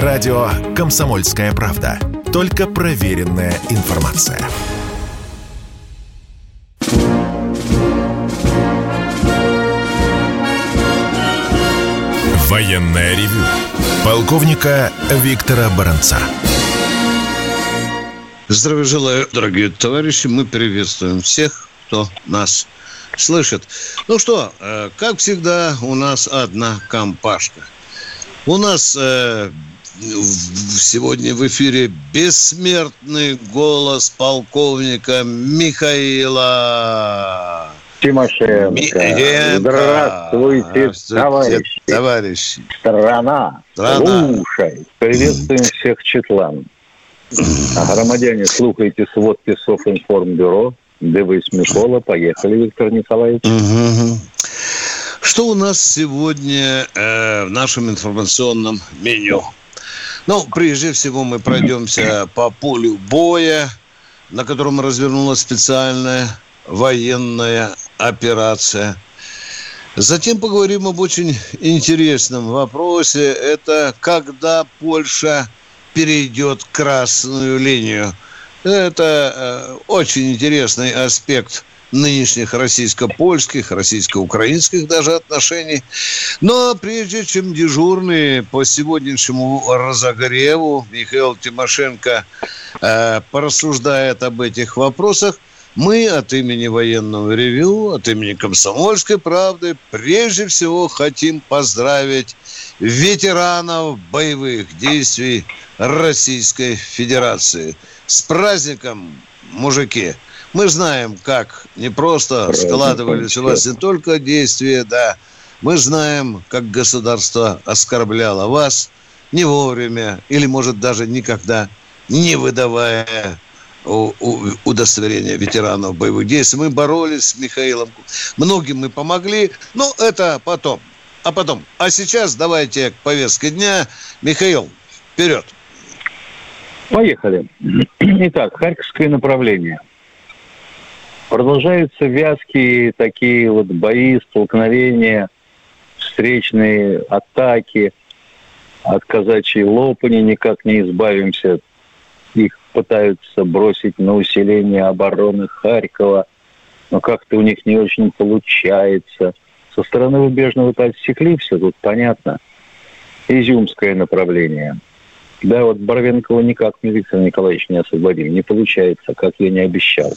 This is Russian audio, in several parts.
Радио «Комсомольская правда». Только проверенная информация. Военная ревю. Полковника Виктора Баранца. Здравия желаю, дорогие товарищи. Мы приветствуем всех, кто нас слышит. Ну что, э, как всегда, у нас одна компашка. У нас э, сегодня в эфире бессмертный голос полковника Михаила Тимошенко. Здравствуйте, товарищи. товарищи. Страна, Страна. слушай. Приветствуем всех Четлан. А громадяне, слухайте сводки Софинформбюро. Дивись, Микола. Поехали, Виктор Николаевич. Мгм. Что у нас сегодня э, в нашем информационном меню? Ну, прежде всего мы пройдемся по полю боя, на котором развернулась специальная военная операция. Затем поговорим об очень интересном вопросе. Это когда Польша перейдет красную линию. Это э, очень интересный аспект нынешних российско-польских, российско-украинских даже отношений. Но прежде чем дежурный по сегодняшнему разогреву Михаил Тимошенко э, порассуждает об этих вопросах, мы от имени военного ревю, от имени комсомольской правды прежде всего хотим поздравить ветеранов боевых действий Российской Федерации. С праздником, мужики! Мы знаем, как непросто Праздником, складывались у вас не только действия, да. Мы знаем, как государство оскорбляло вас не вовремя или, может, даже никогда не выдавая удостоверения ветеранов боевых действий. Мы боролись с Михаилом. Многим мы помогли, но это потом. А потом. А сейчас давайте к повестке дня. Михаил, вперед. Поехали. Итак, Харьковское направление. Продолжаются вязкие такие вот бои, столкновения, встречные атаки. От казачьей лопани никак не избавимся. Их пытаются бросить на усиление обороны Харькова, но как-то у них не очень получается. Со стороны Рубежного-то отсекли все, тут понятно. Изюмское направление. Да, вот Барвенкова никак Виктор Николаевич не освободили. Не получается, как я не обещал.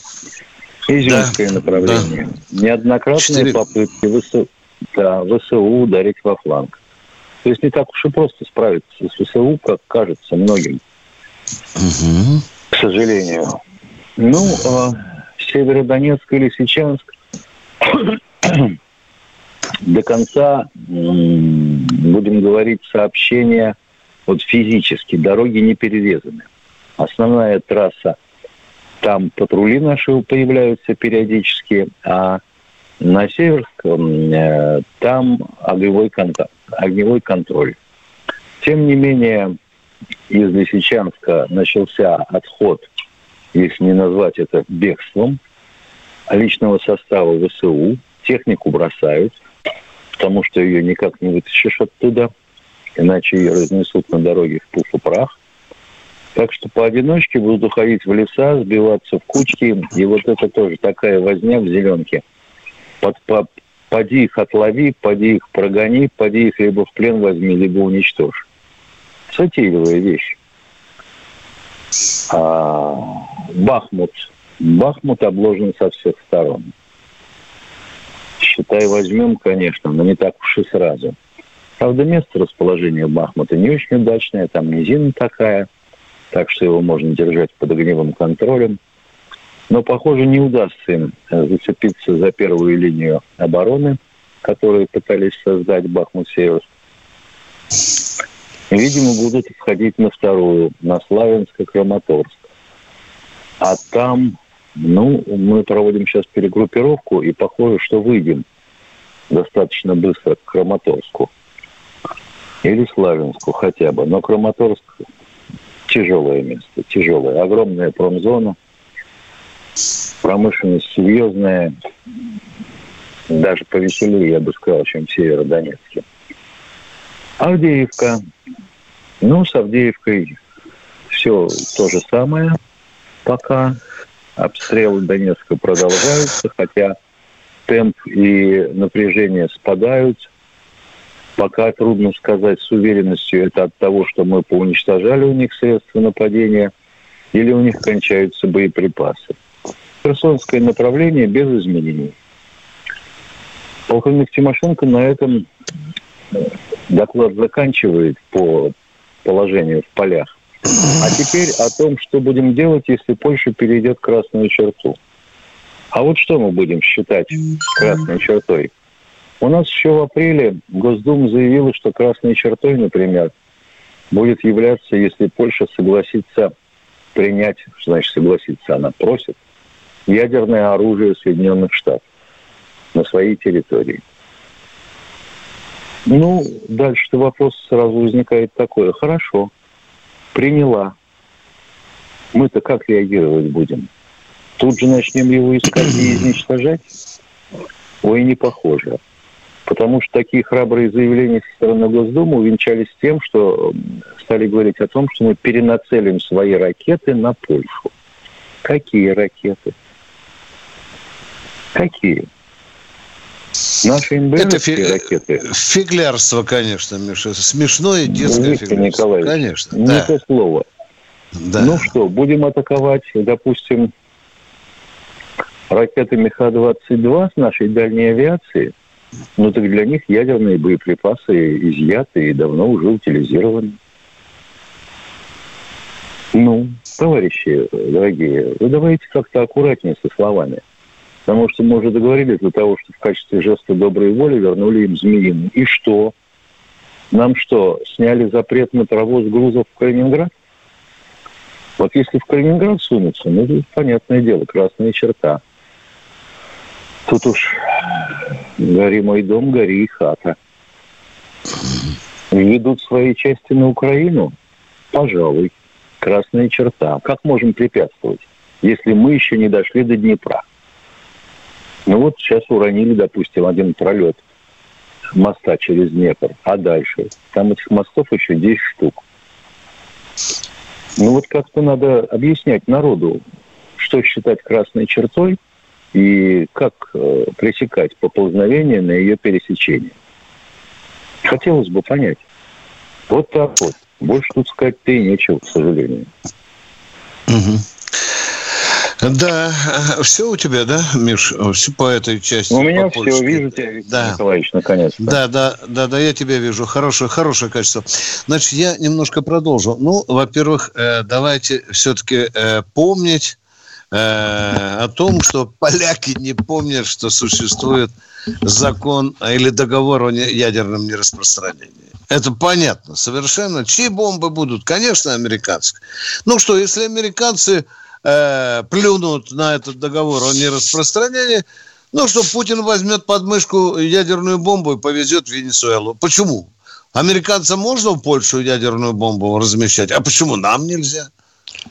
Изюмское Да, направление. Неоднократные Четыре. попытки ВСУ, да, ВСУ ударить во фланг. То есть не так уж и просто справиться с ВСУ, как кажется многим, к сожалению. Ну, а Северодонецк или Сечанск до конца, будем говорить, сообщения вот физически, дороги не перерезаны. Основная трасса, там патрули наши появляются периодически, а на Северском э, там огневой, контакт, огневой контроль. Тем не менее, из Лисичанска начался отход, если не назвать это бегством, личного состава ВСУ. Технику бросают, потому что ее никак не вытащишь оттуда, иначе ее разнесут на дороге в пух и прах. Так что поодиночке будут уходить в леса, сбиваться в кучки. И вот это тоже такая возня в зеленке. Под, по- поди их отлови, поди их прогони, поди их либо в плен возьми, либо уничтожь. Сатиевая вещь. А, Бахмут. Бахмут обложен со всех сторон. Считай, возьмем, конечно, но не так уж и сразу. Правда, место расположения Бахмута не очень удачное, там низина такая, так что его можно держать под огневым контролем. Но, похоже, не удастся им э, зацепиться за первую линию обороны, которую пытались создать Бахмут-Северск. Видимо, будут входить на вторую, на Славянск и Краматорск. А там, ну, мы проводим сейчас перегруппировку, и похоже, что выйдем достаточно быстро к Краматорску. Или Славянску хотя бы. Но Краматорск тяжелое место, тяжелое. Огромная промзона, промышленность серьезная, даже повеселее, я бы сказал, чем в Северодонецке. Авдеевка. Ну, с Авдеевкой все то же самое пока. Обстрелы Донецка продолжаются, хотя темп и напряжение спадают. Пока трудно сказать с уверенностью, это от того, что мы поуничтожали у них средства нападения, или у них кончаются боеприпасы. Херсонское направление без изменений. Полковник Тимошенко на этом доклад заканчивает по положению в полях. А теперь о том, что будем делать, если Польша перейдет красную черту. А вот что мы будем считать красной чертой? У нас еще в апреле Госдума заявила, что красной чертой, например, будет являться, если Польша согласится принять, что значит согласиться, она просит, ядерное оружие Соединенных Штатов на своей территории. Ну, дальше вопрос сразу возникает такой. Хорошо, приняла. Мы-то как реагировать будем? Тут же начнем его искать и изничтожать? Ой, не похоже. Потому что такие храбрые заявления со стороны Госдумы увенчались тем, что стали говорить о том, что мы перенацелим свои ракеты на Польшу. Какие ракеты? Какие? Наши Это фи... ракеты. Фиглярство, конечно, Миша. Смешное детское Виктор фиглярство. Николаевич, конечно. Не да. то слово. Да. Ну что, будем атаковать, допустим, ракетами Х-22 с нашей дальней авиации. Ну так для них ядерные боеприпасы изъяты и давно уже утилизированы. Ну, товарищи дорогие, вы давайте как-то аккуратнее со словами. Потому что мы уже договорились для того, что в качестве жеста доброй воли вернули им змеину. И что? Нам что, сняли запрет на провоз грузов в Калининград? Вот если в Калининград сунутся, ну, понятное дело, красная черта. Тут уж гори мой дом, гори и хата. Ведут свои части на Украину? Пожалуй. Красная черта. Как можем препятствовать, если мы еще не дошли до Днепра? Ну вот сейчас уронили, допустим, один пролет моста через Днепр, а дальше? Там этих мостов еще 10 штук. Ну вот как-то надо объяснять народу, что считать красной чертой и как э, пресекать поползновение на ее пересечение. Хотелось бы понять. Вот так вот. Больше тут сказать-то и нечего, к сожалению. Угу. Да, все у тебя, да, Миш, все по этой части. У меня все, вижу тебя, Виктор да. Николаевич, наконец -то. Да, да, да, да, я тебя вижу. Хорошее, хорошее качество. Значит, я немножко продолжу. Ну, во-первых, э, давайте все-таки э, помнить о том, что поляки не помнят, что существует закон или договор о ядерном нераспространении. Это понятно совершенно. Чьи бомбы будут? Конечно, американские. Ну что, если американцы э, плюнут на этот договор о нераспространении, ну что, Путин возьмет подмышку ядерную бомбу и повезет в Венесуэлу. Почему? Американцам можно в Польшу ядерную бомбу размещать, а почему нам нельзя?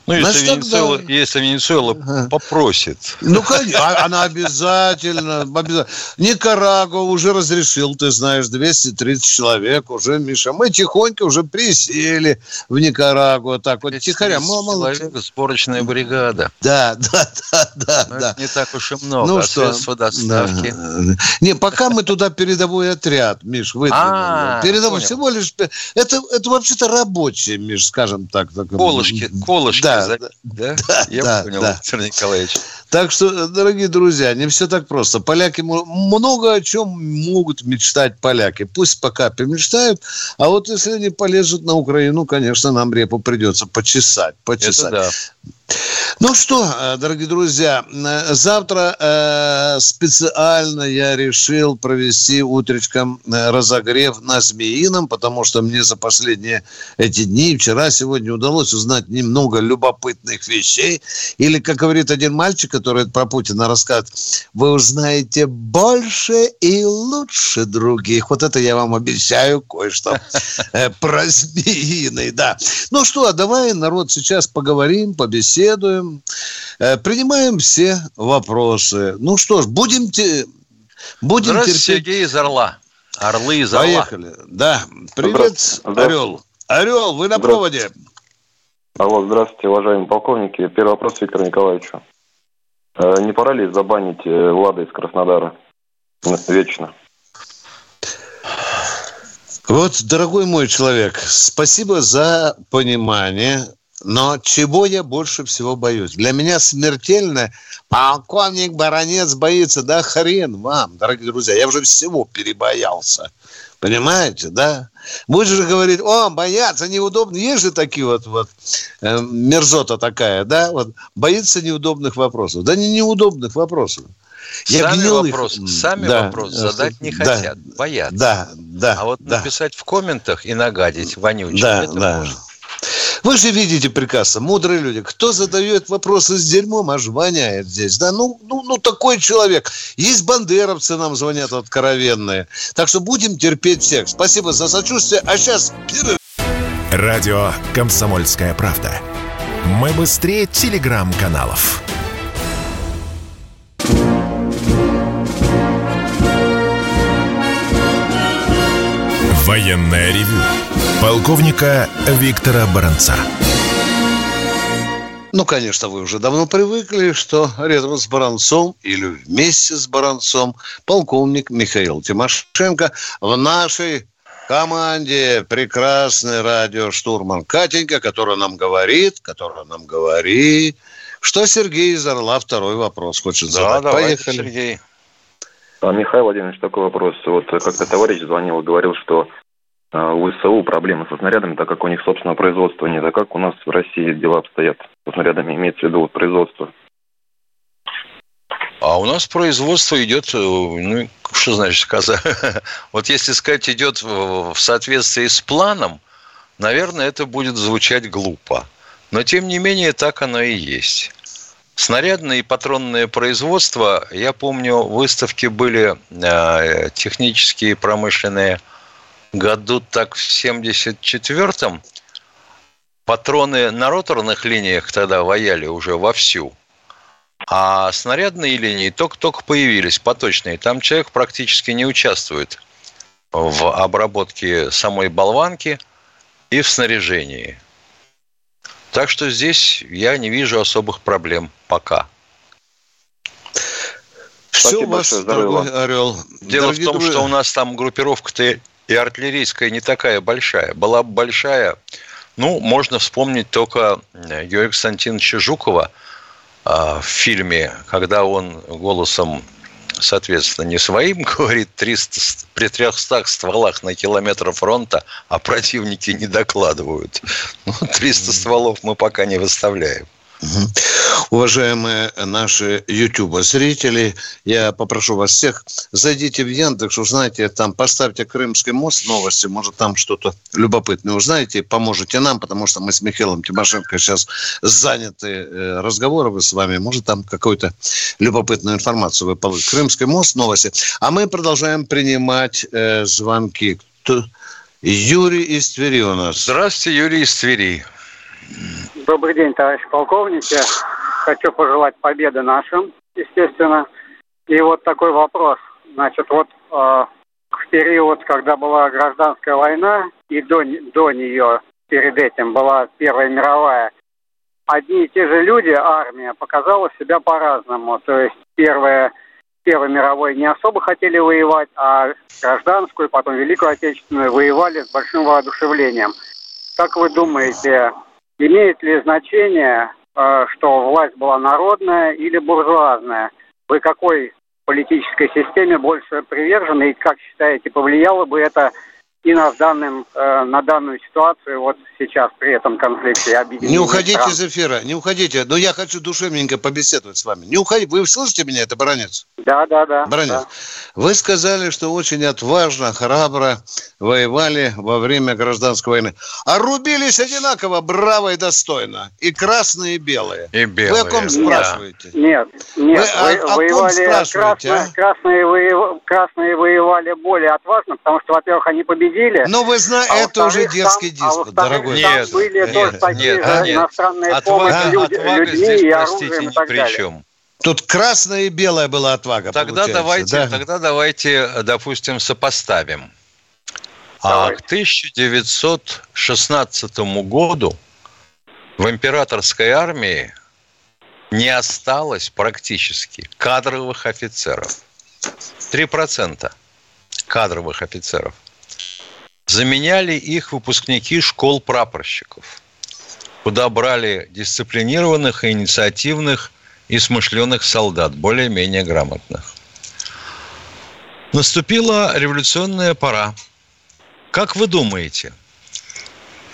Ну, если, Значит, Венесуэла, тогда... если Венесуэла ага. попросит. Ну, конечно, а, она обязательно, обязательно. Никарагуа уже разрешил, ты знаешь, 230 человек уже, Миша. Мы тихонько уже присели в Никарагуа. Так вот, тихоря. Человек, сборочная бригада. Да, да, да, да. Но да. не так уж и много. Ну, а что? средства доставки. Да. Не, пока мы туда передовой отряд, Миш, выдвинули. А, передовой, всего лишь... Это, это вообще-то рабочие, Миш, скажем так. Колышки, колышки да, да, да, да, Я да, понял, да. Виктор Николаевич. Так что, дорогие друзья, не все так просто. Поляки много о чем могут мечтать поляки. Пусть пока помечтают, а вот если они полезут на Украину, конечно, нам репу придется почесать. почесать. Это да. Ну что, э, дорогие друзья, э, завтра э, специально я решил провести утречком разогрев на Змеином, потому что мне за последние эти дни, вчера, сегодня удалось узнать немного любопытных вещей. Или, как говорит один мальчик, который про Путина рассказывает, вы узнаете больше и лучше других. Вот это я вам обещаю кое-что про Змеиный, да. Ну что, давай, народ, сейчас поговорим, побеседуем беседуем, э, принимаем все вопросы. Ну что ж, будем, те, будем терпеть. Сергей из Орла. Орлы из Орла. Поехали. Да. Привет, Орел. Орел, вы на проводе. Алло, здравствуйте, уважаемые полковники. Первый вопрос Виктору Николаевичу. Э, не пора ли забанить э, Влада из Краснодара? Вечно. Вот, дорогой мой человек, спасибо за понимание, но чего я больше всего боюсь? Для меня смертельно полковник Баранец боится, да хрен вам, дорогие друзья, я уже всего перебоялся. Понимаете, да? Будешь же говорить, о, бояться неудобно. Есть же такие вот, вот э, мерзота такая, да? Вот боится неудобных вопросов. Да не неудобных вопросов. Я сами вопрос, их... сами да, вопрос задать не да, хотят, боятся. Да, да. А вот да. написать в комментах и нагадить вонючим, да, это да. можно. Вы же видите прекрасно, мудрые люди. Кто задает вопросы с дерьмом, аж воняет здесь. Да, ну, ну, ну такой человек. Есть бандеровцы нам звонят откровенные. Так что будем терпеть всех. Спасибо за сочувствие. А сейчас. Радио «Комсомольская правда». Мы быстрее телеграм-каналов. Военное ревю полковника Виктора Баранца. Ну, конечно, вы уже давно привыкли, что рядом с Баранцом или вместе с Баранцом полковник Михаил Тимошенко в нашей команде прекрасный радиоштурман Катенька, которая нам говорит, которая нам говорит, что Сергей из Орла второй вопрос хочет задать. Да, давайте, Поехали. Сергей. А, Михаил Владимирович, такой вопрос. Вот как-то товарищ звонил и говорил, что у САУ проблемы со снарядами, так как у них собственного производства нет. А как у нас в России дела обстоят со снарядами, имеется в виду вот производство? А у нас производство идет, э, ну, что значит сказать? Вот если сказать, идет в соответствии с планом, наверное, это будет звучать глупо. Но, тем не менее, так оно и есть. Снарядное и патронное производство, я помню, выставки были э, технические, промышленные, году так в 74-м. Патроны на роторных линиях тогда ваяли уже вовсю. А снарядные линии только-только появились, поточные. Там человек практически не участвует в обработке самой болванки и в снаряжении. Так что здесь я не вижу особых проблем пока. Все у вас, дорогой Орел. Дело Дорогие в том, друзья... что у нас там группировка-то и артиллерийская не такая большая. Была бы большая, ну, можно вспомнить только Юрия Константиновича Жукова в фильме, когда он голосом соответственно, не своим, говорит, 300, при 300 стволах на километр фронта, а противники не докладывают. Ну, 300 стволов мы пока не выставляем. Уважаемые наши YouTube-зрители, я попрошу вас всех, зайдите в Яндекс, узнаете там, поставьте Крымский мост новости, может там что-то любопытное узнаете, поможете нам, потому что мы с Михаилом Тимошенко сейчас заняты э, разговорами с вами, может там какую-то любопытную информацию вы получите. Крымский мост новости. А мы продолжаем принимать э, звонки. Юрий из Твери у нас. Здравствуйте, Юрий из Твери. Добрый день, товарищ полковники. Хочу пожелать победы нашим, естественно. И вот такой вопрос. Значит, вот э, в период, когда была гражданская война, и до, до нее, перед этим, была Первая мировая, одни и те же люди, армия, показала себя по-разному. То есть первая, Первой мировой не особо хотели воевать, а гражданскую, потом Великую Отечественную воевали с большим воодушевлением. Как вы думаете, Имеет ли значение, э, что власть была народная или буржуазная? Вы какой политической системе больше привержены и как считаете, повлияло бы это и на, данным, э, на данную ситуацию вот сейчас при этом конфликте Не уходите стран. из эфира, не уходите. Но я хочу душевненько побеседовать с вами. Не уходите. Вы слышите меня, это Баранец? Да, да, да. Баранец. Да. Вы сказали, что очень отважно, храбро воевали во время гражданской войны. А рубились одинаково, браво и достойно. И красные, и белые. И белые. Вы о ком спрашиваете? Нет, нет. Вы, о, о воевали, красные, а? красные, воев... красные воевали более отважно, потому что, во-первых, они победили победили. Ну, вы знаете, а это уже детский там, диспут, а дорогой. Нет, были нет, тоже такие нет, нет. иностранные отвага, помощи люди, людьми здесь, и оружием и так далее. Чем. Тут красная и белая была отвага. Тогда давайте, да? тогда давайте, допустим, сопоставим. А к 1916 году в императорской армии не осталось практически кадровых офицеров. 3% кадровых офицеров. Заменяли их выпускники школ прапорщиков, куда брали дисциплинированных, инициативных и смышленых солдат, более-менее грамотных. Наступила революционная пора. Как вы думаете,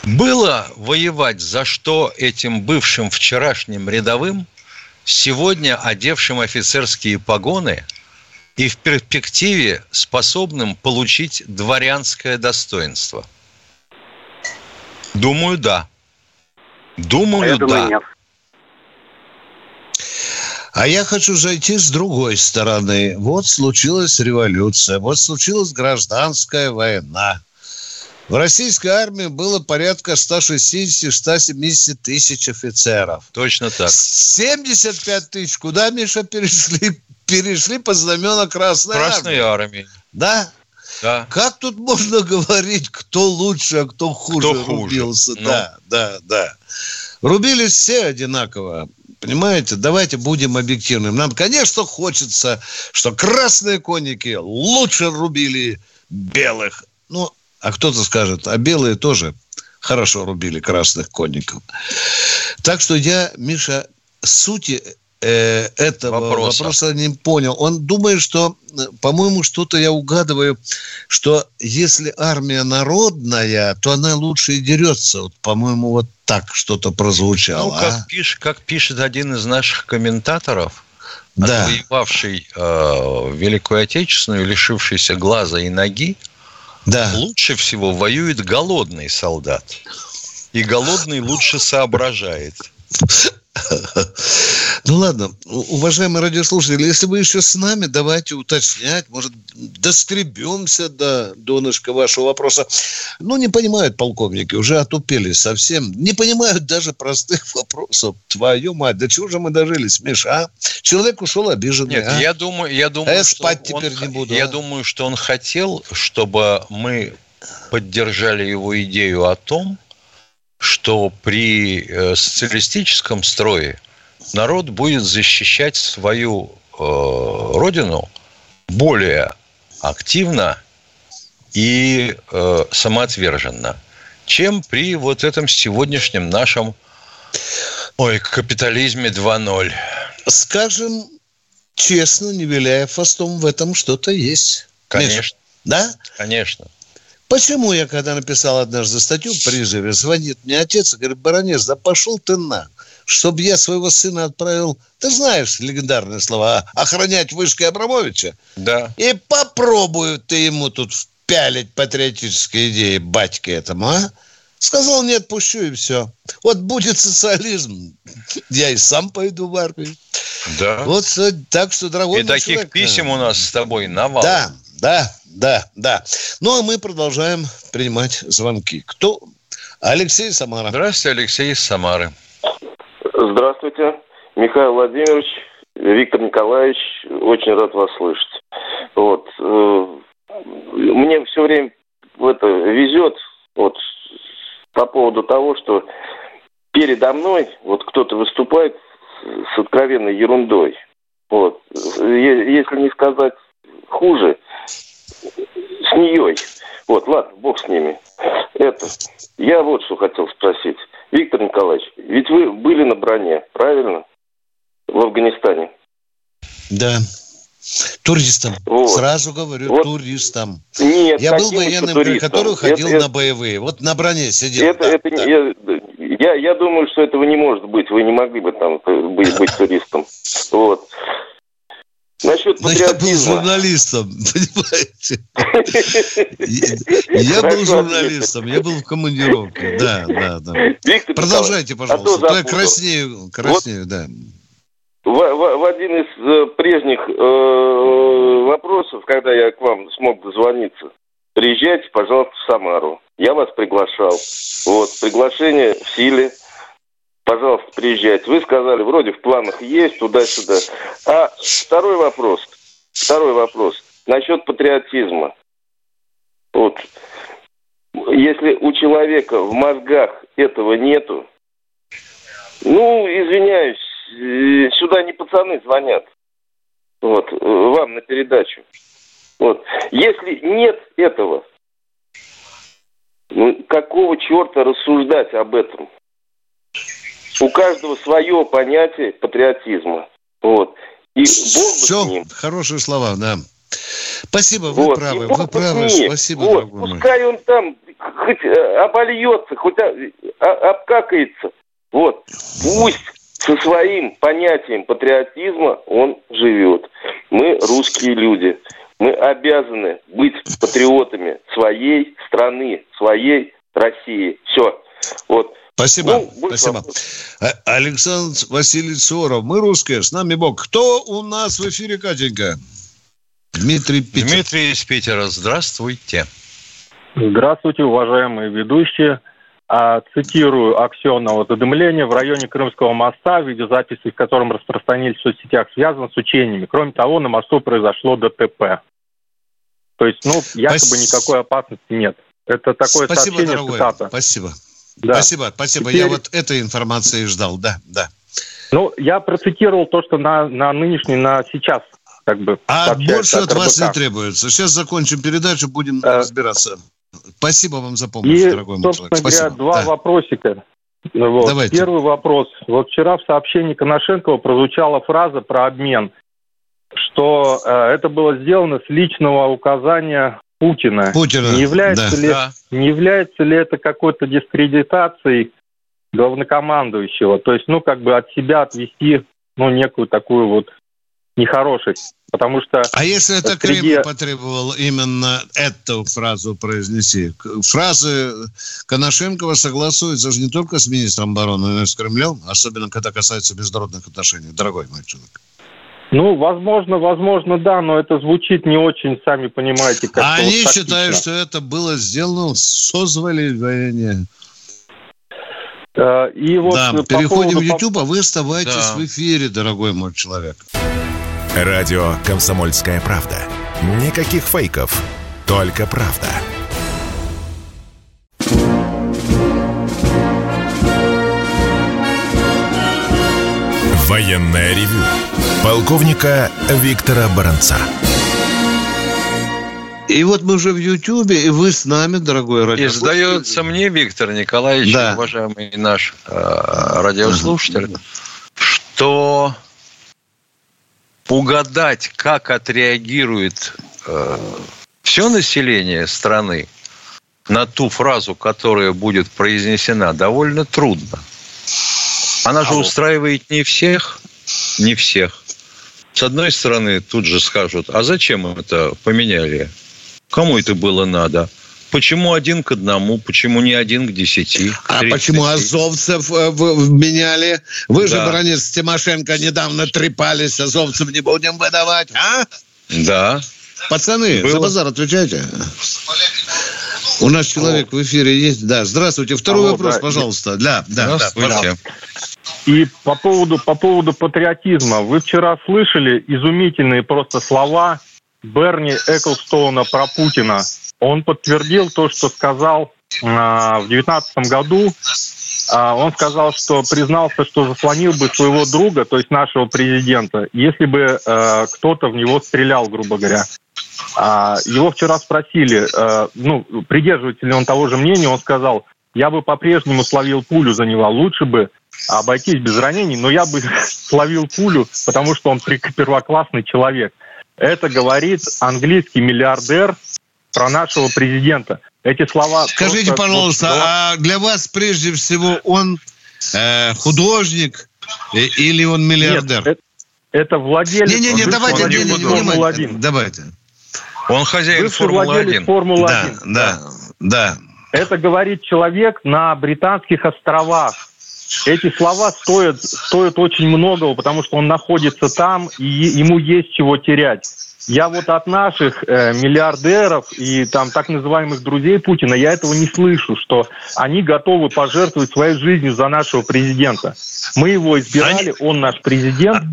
было воевать за что этим бывшим вчерашним рядовым, сегодня одевшим офицерские погоны и в перспективе способным получить дворянское достоинство? Думаю, да. Думаю, А я думаю, да. нет. А я хочу зайти с другой стороны. Вот случилась революция, вот случилась гражданская война. В российской армии было порядка 160-170 тысяч офицеров. Точно так. 75 тысяч. Куда, Миша, перешли? Перешли по знамена Красной, Красной армии. армии. Да? Да. Как тут можно говорить, кто лучше, а кто хуже, Кто хуже? рубился? Ну. Да, да, да. Рубились все одинаково. Понимаете, давайте будем объективными. Нам, конечно, хочется, что красные конники лучше рубили белых. Ну, а кто-то скажет, а белые тоже хорошо рубили красных конников. Так что я, Миша, сути э, этого Вопроса. вопроса. не понял. Он думает, что, э, по-моему, что-то я угадываю, что если армия народная, то она лучше и дерется. Вот, по-моему, вот так что-то прозвучало. Ну, как, а? пиш- как пишет один из наших комментаторов, Да. отвоевавший э, Великую Отечественную, лишившийся глаза и ноги, Да. лучше всего воюет голодный солдат. И голодный лучше соображает. Ну ладно, уважаемые радиослушатели, если вы еще с нами, давайте уточнять, может, доскребемся до донышка вашего вопроса. Ну, не понимают полковники, уже отупели совсем. Не понимают даже простых вопросов. Твою мать, до чего же мы дожились, Миша, а? Человек ушел обиженный, Нет, а? я думаю, я А думаю, я что спать он теперь не х- буду, Я а? думаю, что он хотел, чтобы мы поддержали его идею о том, что при э, социалистическом строе народ будет защищать свою э, родину более активно и э, самоотверженно, чем при вот этом сегодняшнем нашем ой, капитализме 2.0. Скажем честно, не виляя фастом, в этом что-то есть. Миша, Конечно, да? конечно. Почему я, когда написал однажды статью в призыве, звонит мне отец и говорит, Баранец, да пошел ты на, чтобы я своего сына отправил, ты знаешь легендарные слова, охранять вышкой Абрамовича, Да. и попробую ты ему тут впялить патриотические идеи батьке этому, а? Сказал, не отпущу, и все. Вот будет социализм, я и сам пойду в армию. Да. Вот так что, дорогой И таких человек, писем у нас с тобой навал. да, да, да, да. Ну, а мы продолжаем принимать звонки. Кто? Алексей Самара. Здравствуйте, Алексей из Самары. Здравствуйте, Михаил Владимирович, Виктор Николаевич, очень рад вас слышать. Вот, э, мне все время в это везет, вот, по поводу того, что передо мной вот кто-то выступает с откровенной ерундой. Вот, если не сказать хуже, с нее. Вот, ладно, бог с ними. Это, я вот что хотел спросить. Виктор Николаевич, ведь вы были на броне, правильно? В Афганистане. Да. Туристом. Вот. Сразу говорю, Вот. туристом. Нет, Я был военным, при который ходил Это- на боевые. Вот на броне сидел. Это, да, это, да. Я, я, я думаю, что этого не может быть. Вы не могли бы там э, быть, быть туристом. Вот. Насчет Но я был журналистом, понимаете? Я был журналистом, я был в командировке. Да, да, да. Виктор Продолжайте, а пожалуйста. Я краснею, краснею, да. В один из э, прежних э, вопросов, когда я к вам смог дозвониться, приезжайте, пожалуйста, в Самару. Я вас приглашал. Вот, приглашение в силе. Пожалуйста, приезжайте. Вы сказали, вроде в планах есть, туда-сюда. А второй вопрос. Второй вопрос. Насчет патриотизма. Вот. если у человека в мозгах этого нету, ну, извиняюсь, э, сюда не пацаны звонят. Вот, э, вам на передачу. Вот. Если нет этого, ну, какого черта рассуждать об этом? У каждого свое понятие патриотизма. Вот. И Все, хорошие слова, да. Спасибо, вы вот. правы, вы правы, спасибо, вот. Пускай он там хоть э, обольется, хоть обкакается. Вот. Пусть со своим понятием патриотизма он живет. Мы русские люди. Мы обязаны быть патриотами своей страны, своей России. Все. Вот. Спасибо. Ну, Спасибо. Вопрос. А, Александр Васильевич Суворов. Мы русские, с нами Бог. Кто у нас в эфире, Катенька? Дмитрий Питер. Дмитрий из Питера. Здравствуйте. Здравствуйте, уважаемые ведущие. А, цитирую Аксенова, задымление в районе Крымского моста, видеозаписи в котором распространились в соцсетях, связано с учениями. Кроме того, на мосту произошло ДТП. То есть, ну, якобы Спас... никакой опасности нет. Это такое Спасибо, сообщение, дорогой. цитата. Спасибо. Да. Спасибо, спасибо. Теперь... Я вот этой информации ждал, да, да. Ну, я процитировал то, что на, на нынешний, на сейчас как бы... А больше от вас не требуется. Сейчас закончим передачу, будем а... разбираться. Спасибо вам за помощь, И, дорогой мой человек. Спасибо. Говоря, два да. вопросика. Вот. Давайте. Первый вопрос. Вот вчера в сообщении Коношенкова прозвучала фраза про обмен что э, это было сделано с личного указания Путина. Путина. Не является, да. ли, да. не является ли это какой-то дискредитацией главнокомандующего? То есть, ну, как бы от себя отвести, ну, некую такую вот нехорошесть. Потому что... А если это среди... Кремль потребовал именно эту фразу произнести? Фразы Коношенкова согласуются же не только с министром обороны, но и с Кремлем, особенно когда касается международных отношений, дорогой мой человек. Ну, возможно, возможно, да, но это звучит не очень, сами понимаете, как А они вот считают, что это было сделано созволивание. Э, и вот да, переходим поводу... в YouTube, а вы оставайтесь да. в эфире, дорогой мой человек. Радио «Комсомольская правда». Никаких фейков, только правда. Военная ревю Полковника Виктора Баранца. И вот мы уже в Ютьюбе, и вы с нами, дорогой радиослушатель. И сдается мне, Виктор Николаевич, да. уважаемый наш э, радиослушатель, uh что угадать, как отреагирует э, все население страны на ту фразу, которая будет произнесена, довольно трудно. Она же устраивает не всех, не всех. С одной стороны, тут же скажут, а зачем это поменяли? Кому это было надо? Почему один к одному? Почему не один к десяти? К а почему азовцев э, меняли? Вы да. же, бронец Тимошенко, недавно трепались, азовцев не будем выдавать, а? Да. Пацаны, Было. за базар отвечайте. У нас человек в эфире есть. Да, здравствуйте. Второй Алло, вопрос, да. пожалуйста. Да, да, да, пожалуйста. И по поводу, по поводу патриотизма. Вы вчера слышали изумительные просто слова Берни Эклстоуна про Путина. Он подтвердил то, что сказал а, в 2019 году. А, он сказал, что признался, что заслонил бы своего друга, то есть нашего президента, если бы а, кто-то в него стрелял, грубо говоря. А, его вчера спросили, а, ну, придерживается ли он того же мнения, он сказал, я бы по-прежнему словил пулю за него, лучше бы обойтись без ранений, но я бы словил пулю, потому что он первоклассный человек. Это говорит английский миллиардер про нашего президента. Эти слова... Скажите, просто, пожалуйста, вот, а для вас прежде всего он э, художник э, или он миллиардер? Нет, это, это владелец... Не-не-не, давайте, не, не, не, Формулы-1. Давайте. Он хозяин Формулы-1. Формулы да, да, да. Это говорит человек на Британских островах. Эти слова стоят, стоят очень многого, потому что он находится там, и ему есть чего терять. Я вот от наших э, миллиардеров и там так называемых друзей Путина, я этого не слышу, что они готовы пожертвовать своей жизнью за нашего президента. Мы его избирали, они... он наш президент.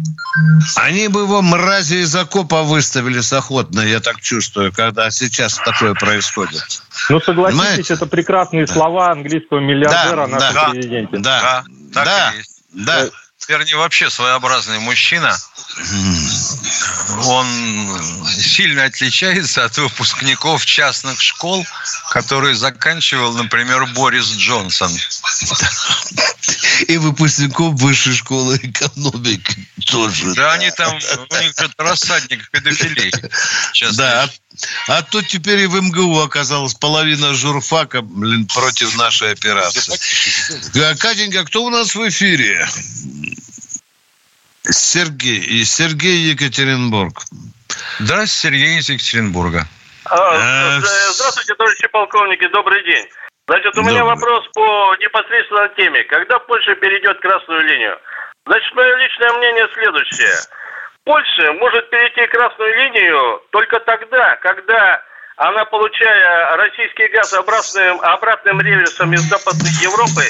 Они бы его мрази из окопа выставили с охотно, я так чувствую, когда сейчас такое происходит. Ну, согласитесь, Понимаете? это прекрасные да. слова английского миллиардера да, о нашем да, президенте. Да, да, так да, и есть. Да. Вернее, вообще своеобразный мужчина. Он сильно отличается от выпускников частных школ, которые заканчивал, например, Борис Джонсон. И выпускников высшей школы экономики тоже. Да, они там, у них это рассадник педофилии. Да, а тут теперь и в МГУ оказалась половина журфака, блин, против нашей операции. Катенька, кто у нас в эфире? Сергей. И Сергей Екатеринбург. Здравствуйте, Сергей из Екатеринбурга. А, э, здравствуйте, товарищи полковники, добрый день. Значит, у меня вопрос по непосредственно теме. Когда Польша перейдет красную линию? Значит, мое личное мнение следующее. Польша может перейти красную линию только тогда, когда она, получая российский газ обратным, обратным реверсом из Западной Европы,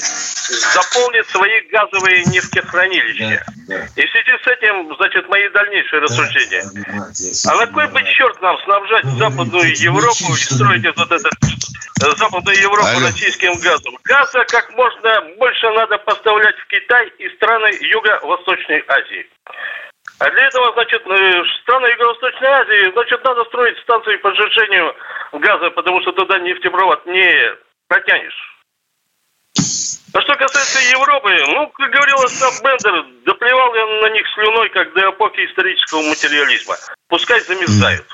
заполнит свои газовые нефтехранилища. И в связи с этим, значит, мои дальнейшие рассуждения. А на кой бы черт нам снабжать Западную Европу и строить вот это э, Западную Европу Алло. российским газом? Газа как можно больше надо поставлять в Китай и страны Юго-Восточной Азии. А для этого, значит, э, страны Юго-Восточной Азии, значит, надо строить станции по сжижению газа, потому что туда нефтепровод не протянешь. А что касается Европы, ну, как говорил Остап Бендер, доплевал я на них слюной, как до эпохи исторического материализма. Пускай замерзают.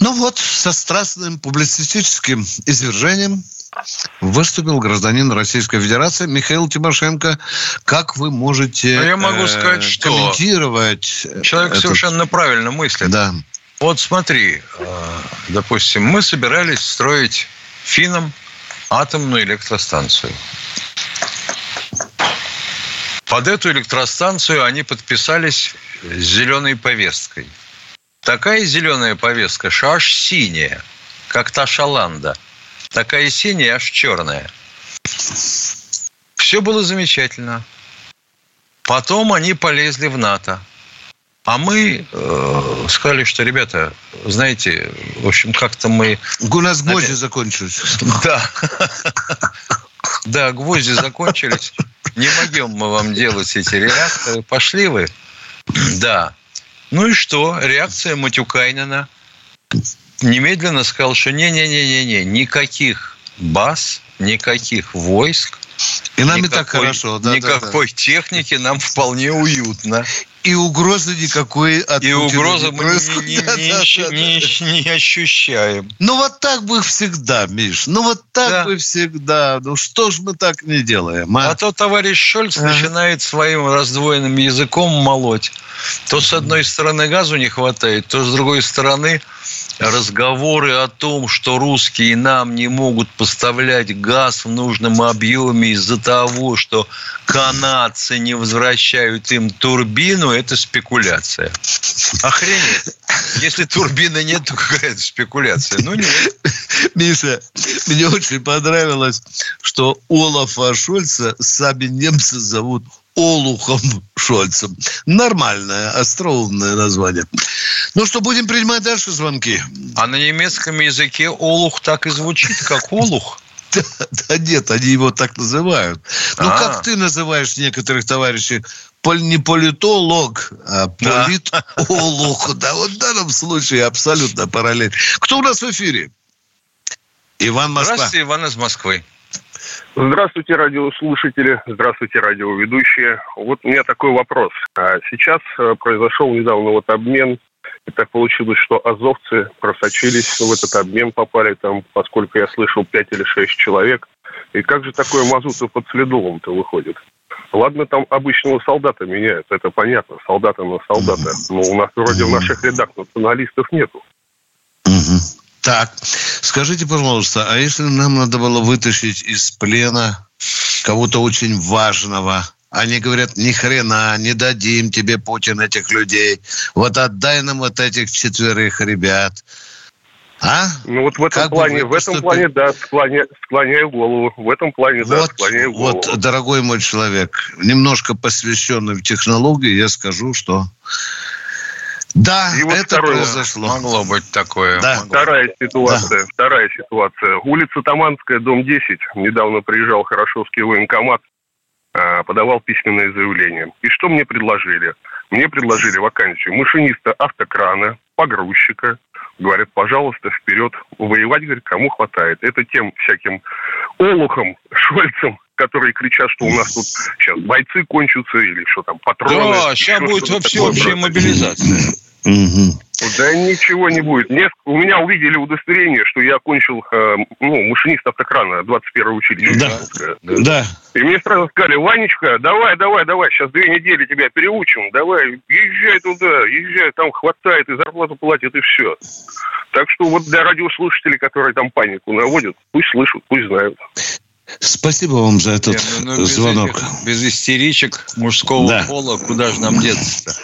Ну вот, со страстным публицистическим извержением выступил гражданин Российской Федерации Михаил Тимошенко. Как вы можете а я могу э, сказать, что комментировать? Человек этот... совершенно правильно мыслит. Да. Вот смотри, э, допустим, мы собирались строить финном атомную электростанцию. Под эту электростанцию они подписались с зеленой повесткой. Такая зеленая повестка, аж синяя, как та шаланда – Такая синяя, аж черная. Все было замечательно. Потом они полезли в НАТО. А мы э, сказали, что, ребята, знаете, в общем, как-то мы... У нас гвозди закончились. Да. Да, гвозди закончились. Не могем мы вам делать эти реакторы. Пошли вы. Да. Ну и что? Реакция Матюкайнена немедленно сказал, что не-не-не-не-не, никаких баз, никаких войск, и нам никакой, и так хорошо. Да, никакой да, да. техники нам вполне уютно. И угрозы никакой от И угрозы мы не, не, да, не, да, не, да. не ощущаем. Ну вот так бы всегда, Миш. Ну вот так да. бы всегда. Ну что ж мы так не делаем, а? А то товарищ Шольц а. начинает своим раздвоенным языком молоть. То с одной стороны газу не хватает, то с другой стороны разговоры о том, что русские нам не могут поставлять газ в нужном объеме из-за того, что канадцы не возвращают им турбину, это спекуляция. Охренеть. Если турбины нет, то какая-то спекуляция. Ну, нет. Миша, мне очень понравилось, что Олафа Шольца сами немцы зовут Олухом Шольцем. Нормальное, остроумное название. Ну что, будем принимать дальше звонки? А на немецком языке Олух так и звучит, как Олух. Да, да нет, они его так называют. Ну, а. как ты называешь некоторых товарищей? Поль, не политолог, а политолог. Да, вот в данном случае абсолютно параллель. Кто у нас в эфире? Иван Москва. Здравствуйте, Иван из Москвы. Здравствуйте, радиослушатели. Здравствуйте, радиоведущие. Вот у меня такой вопрос. А сейчас э, произошел недавно вот обмен. И так получилось, что азовцы просочились в этот обмен, попали там, поскольку я слышал, пять или шесть человек. И как же такое мазуту под следовым-то выходит? Ладно, там обычного солдата меняют, это понятно, солдата на солдата. Но у нас вроде в наших рядах националистов нету. Так, скажите, пожалуйста, а если нам надо было вытащить из плена кого-то очень важного, Они говорят, ни хрена, не дадим тебе, Путин, этих людей. Вот отдай нам вот этих четверых ребят. А? Ну вот в этом Как плане, в этом плане, да, склоня- склоняю голову. В этом плане, да, Вот, склоняю голову. вот, дорогой мой человек, немножко посвященный в технологии, я скажу, что да, И вот это второе. произошло. Могло быть такое. Да. могло. Вторая ситуация, вторая ситуация. Улица Таманская, дом 10. Недавно приезжал Хорошевский военкомат, а, подавал письменное заявление. И что мне предложили? Мне предложили вакансию машиниста автокрана, погрузчика. Говорят, пожалуйста, вперед. Воевать, говорит, кому хватает. Это тем всяким олухам, шольцам, которые кричат, что у нас тут сейчас бойцы кончатся или что там, патроны. Да, сейчас будет всеобщая такое. мобилизация. Мгм. Да ничего не будет. Мне, у меня увидели удостоверение, что я окончил э, ну, машинист автокрана 21 училище. Да. Московское. Да. И мне сразу сказали, Ванечка, давай, давай, давай, сейчас две недели тебя переучим, давай, езжай туда, езжай, там хватает, и зарплату платят, и все. Так что вот для радиослушателей, которые там панику наводят, пусть слышат, пусть знают. Спасибо вам за этот Нет, ну, ну, без звонок. этих- без истеричек мужского Да. пола куда же нам деться-то?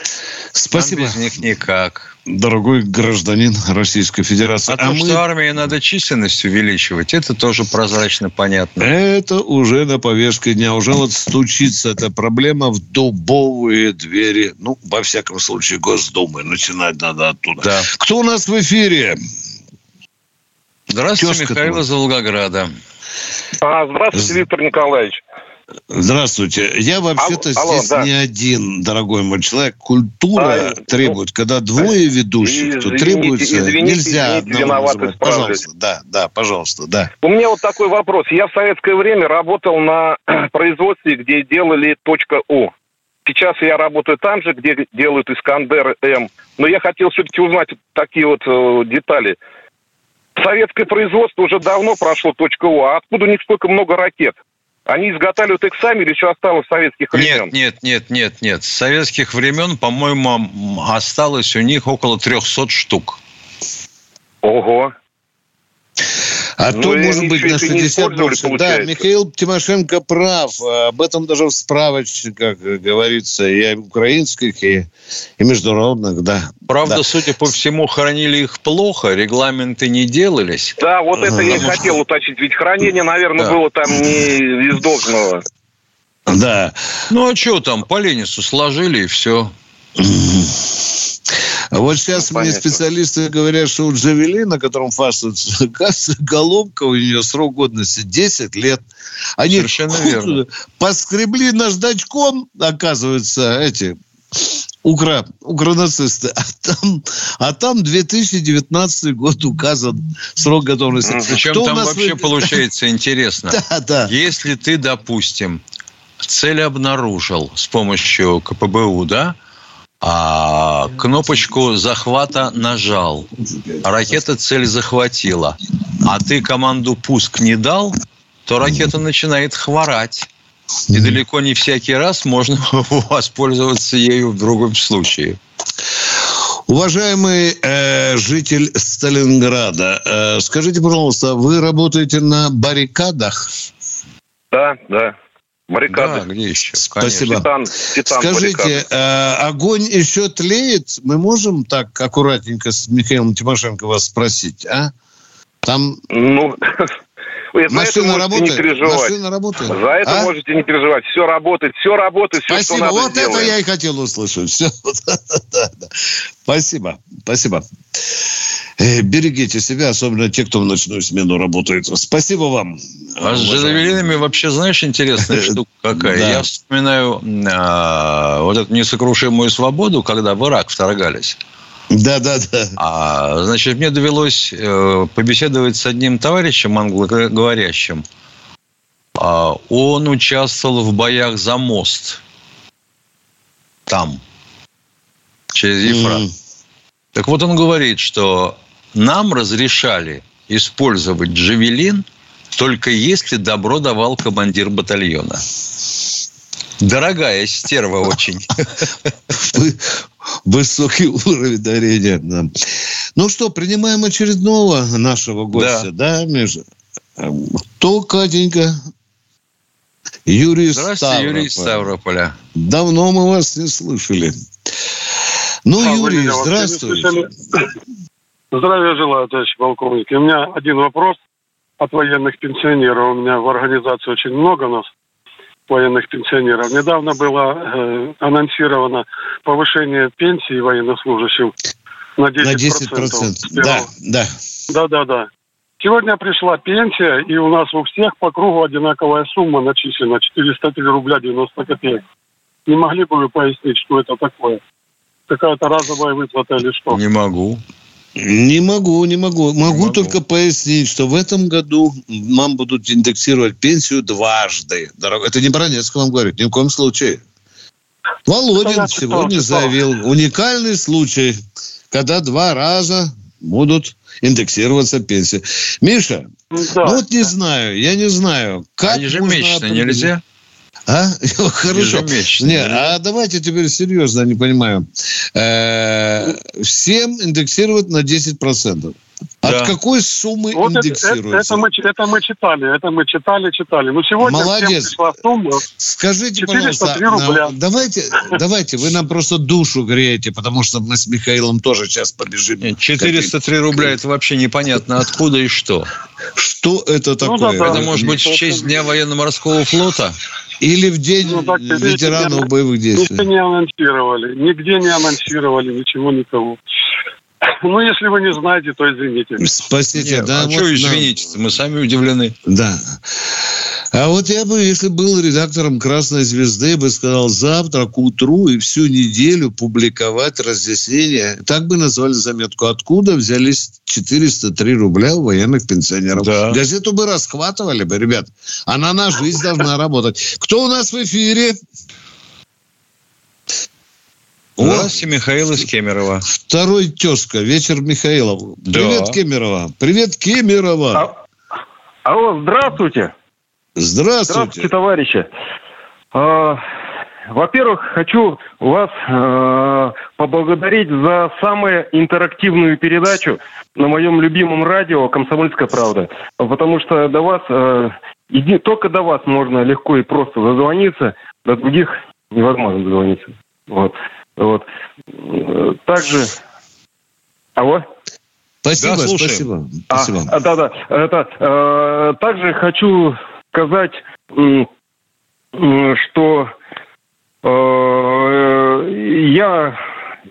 Спасибо, Нам без них никак. дорогой гражданин Российской Федерации. А, то, что армии надо численность увеличивать, это тоже прозрачно понятно. Это уже на повестке дня. Уже вот стучится эта проблема в дубовые двери. Ну, во всяком случае, Госдумы. Начинать надо оттуда. Да. Кто у нас в эфире? Здравствуйте, Тезка Михаил твой. из Волгограда. А, здравствуйте, Виктор Николаевич. Здравствуйте. Я вообще-то Алло, алло, здесь да. не один, дорогой мой человек. Культура А, требует, когда двое ведущих, то извините, требуется... извините, нельзя извините. Пожалуйста, да, да, пожалуйста, да. У меня вот такой вопрос. Я в советское время работал на производстве, где делали .у. Сейчас я работаю там же, где делают Искандер М. Но я хотел все-таки узнать такие вот э, детали. Советское производство уже давно прошло .у. А откуда у них столько много ракет? Они изготавливают их сами или еще осталось советских времен? Нет, нет, нет, нет, нет. С советских времен, по-моему, осталось у них около 300 штук. Ого. А Ну, то, может быть, на это не 60 использовали, больше. Да, получается. Михаил Тимошенко прав. Об этом даже в справочниках говорится и украинских, и, и международных, да. Правда, Да. судя по всему, хранили их плохо, регламенты не делались. Да, вот это я и хотел уточнить. Ведь хранение, наверное, Да. было там не из должного. Да. Ну, а что там, по Ленису сложили и все. Вот сейчас Ну, мне понятно. специалисты говорят, что у Джавели, на котором фасуется, кажется, головка у нее срок годности 10 лет. Они Совершенно верно. поскребли наждачком, оказывается, эти укра, укранацисты. А там, а там 2019 год указан срок готовности. Причем Кто у там вообще вы- получается интересно. Да, да. Если ты, допустим, цель обнаружил с помощью КПБУ, да, а кнопочку захвата нажал, ракета цель захватила, а ты команду пуск не дал, то ракета начинает хворать. И далеко не всякий раз можно воспользоваться ею в другом случае. Уважаемый э, житель Сталинграда, э, скажите, пожалуйста, вы работаете на баррикадах? Да, да. Да, Баррикады. где еще? Спасибо. Титан, титан Скажите, баррикады. э, огонь еще тлеет? Мы можем так аккуратненько с Михаилом Тимошенко вас спросить, а? Там Ну, это машина работает? не переживать. Машина работает? За это А? можете не переживать. Все работает, все работает, все, что Спасибо. надо, Вот это сделаем. я и хотел услышать. Все. Да, да. Спасибо. Спасибо. Э, Берегите себя, особенно те, кто в ночную смену работает. Спасибо вам. А с уважаемые. джавелинами вообще, знаешь, интересная штука какая? Да. Я вспоминаю а, вот эту несокрушимую свободу, когда в Ирак вторгались. Да, да, да. А, значит, мне довелось э, побеседовать с одним товарищем англоговорящим. А, он участвовал в боях за мост. Там. Через Ефрат. Так вот он говорит, что нам разрешали использовать джавелин только если добро давал командир батальона. Дорогая стерва очень. Вы- Высокий уровень дарения нам. Ну что, принимаем очередного нашего гостя, да, Миша? Эм, Кто, Катенька? Юрий Здравствуйте, Юрий из Ставрополя. Давно мы вас не слышали. Ну, А, Юрий, здравствуйте. Здравия желаю, товарищ полковник. У меня один вопрос от военных пенсионеров. У меня в организации очень много нас военных пенсионеров. Недавно было э, анонсировано повышение пенсии военнослужащим на 10%. На 10%. с Да, да. Да, да, да. Сегодня пришла пенсия, и у нас у всех по кругу одинаковая сумма начислена. 403 рубля 90 копеек. Не могли бы вы пояснить, что это такое? Какая-то разовая выплата или что? Не могу. Не могу, не могу. Могу только пояснить, что в этом году нам будут индексировать пенсию дважды. Дорогой, это не Бронецк вам говорит, ни в коем случае. Володин читал, сегодня читал. заявил, уникальный случай, когда два раза будут индексироваться пенсии. Миша, Да. ну вот не знаю, я не знаю, как А ежемесячно можно нельзя? А? Хорошо. Ежемесячно Не, а давайте теперь серьезно, не понимаю. Э, Всем индексировать на 10%. От Да. какой суммы Вот это, это, индексируется? это мы, это мы читали, это мы читали, читали. Но сегодня всем Молодец. пришла сумма. Скажите, 403 пожалуйста, рубля. ну, давайте, давайте, вы нам просто душу греете, потому что мы с Михаилом тоже сейчас побежим. Нет, 403 рубля это вообще непонятно откуда и что. Что это такое? да, да. Это может быть в честь Дня военно-морского флота? Или в день Ну, так, ветеранов не- боевых действий? Нигде не анонсировали, нигде не анонсировали, ничего никого. Ну, если вы не знаете, то извините. Спасите, Нет, да. а вот что нам- извините мы сами удивлены. Да. А вот я бы, если был редактором «Красной звезды», бы сказал завтра к утру и всю неделю публиковать разъяснения. Так бы назвали заметку. Откуда взялись 403 рубля у военных пенсионеров? Да. Газету бы расхватывали бы, ребят. Она на жизнь должна работать. Кто у нас в эфире? О, Здравствуйте, Михаил из Кемерово. второй тезка. Вечер Михаилов. Да. Привет, Кемерово. Привет, Кемерово. Алло, здравствуйте. Здравствуйте. Здравствуйте, товарищи. А, Во-первых, хочу вас э, поблагодарить за самую интерактивную передачу на моем любимом радио «Комсомольская правда». Потому что до вас, э, еди- только до вас можно легко и просто дозвониться, до других невозможно дозвониться. Вот. Вот. Также... Алло? Спасибо, Да, слушаем. спасибо. А, спасибо. а, да, да. Это, э, также хочу сказать, что э, я,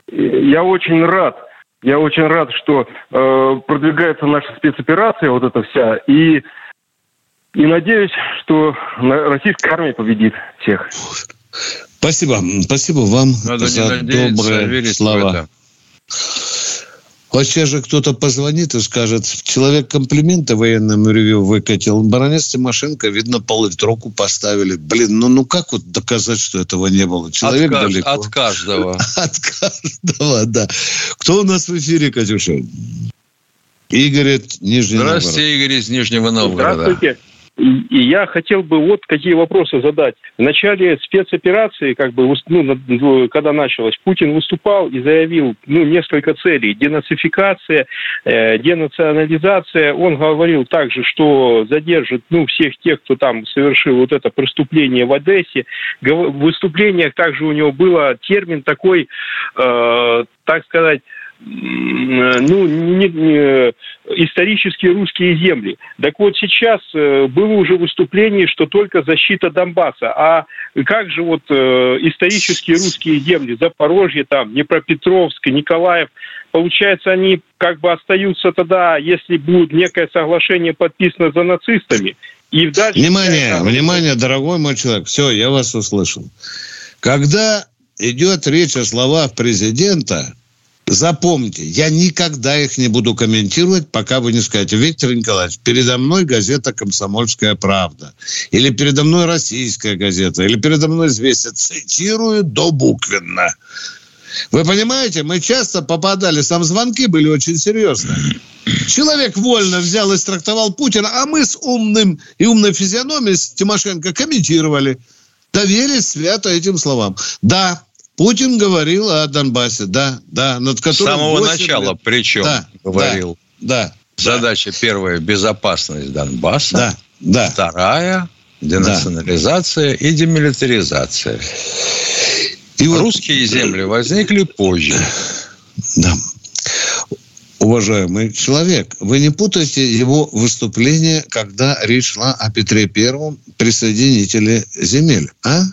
я очень рад, я очень рад, что э, продвигается наша спецоперация, вот эта вся, и, и надеюсь, что российская армия победит всех. Спасибо. Спасибо вам Надо не за надеяться, а добрые в слова. сейчас же кто-то позвонит и скажет, человек комплименты военному ревью выкатил. Баронец Тимошенко, видно, пол-литровку поставили. Блин, ну, ну как вот доказать, что этого не было? Человек от, кажд- далеко. от каждого. От каждого, да. Кто у нас в эфире, Катюша? Игорь, Нижний Новгород. Здравствуйте, Игорь из Нижнего Новгорода. Здравствуйте. И я хотел бы вот какие вопросы задать. В начале спецоперации, как бы, ну, ну, когда началось, Путин выступал и заявил ну, несколько целей. Денацификация, э, денационализация. Он говорил также, что задержит ну, всех тех, кто там совершил вот это преступление в Одессе. В выступлениях также у него был термин такой, э, так сказать, ну, не- не- исторические русские земли. Так вот сейчас э, было уже выступление, что только защита Донбасса. А как же вот э, исторические русские земли, Запорожье, там, Днепропетровск, Николаев, получается, они как бы остаются тогда, если будет некое соглашение подписано за нацистами, и дальше... Внимание, внимание, дорогой мой человек. Все, я вас услышал. Когда идет речь о словах президента, запомните, я никогда их не буду комментировать, пока вы не скажете, Виктор Николаевич, передо мной газета «Комсомольская правда», или передо мной «Российская газета», или передо мной «Известия». Цитирую до буквенно. Вы понимаете, мы часто попадали, сам звонки были очень серьезные. Человек вольно взял и страктовал Путина, а мы с умным и умной физиономией с Тимошенко комментировали. Доверились свято этим словам. Да, Путин говорил о Донбассе, да, да, над С которым... самого 8 начала, лет- причем, Да, говорил. Да, Задача первая – безопасность Донбасса. да, да. Вторая Денационализация да. и демилитаризация. И вот... Русские земли возникли позже. Да. Уважаемый человек, вы не путайте его выступление, когда речь шла о Петре Первом, присоединителе земель, а?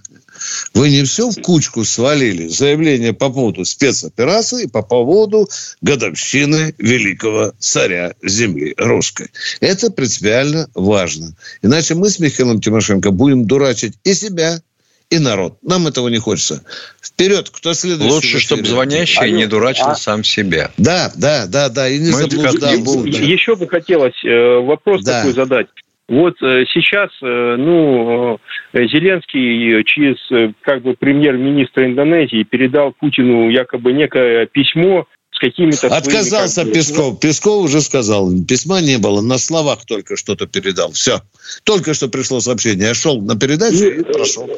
Вы не все в кучку свалили. Заявление по поводу спецоперации, по поводу годовщины великого царя земли русской. Это принципиально важно. Иначе мы с Михаилом Тимошенко будем дурачить и себя, и народ. Нам этого не хочется. Вперед, кто следующий? Лучше, чтобы звонящий Алло. не дурачил а... сам себя. Да, да, да, да. И не ну, заблуждал. Еще бы хотелось э, вопрос да. такой задать. Вот э, сейчас, э, ну, э, Зеленский через как бы премьер-министра Индонезии передал Путину якобы некое письмо с какими-то... Отказался своими, Песков. Песков уже сказал. Письма не было. На словах только что-то передал. Все. Только что пришло сообщение. Я шел на передачу и, и прошел.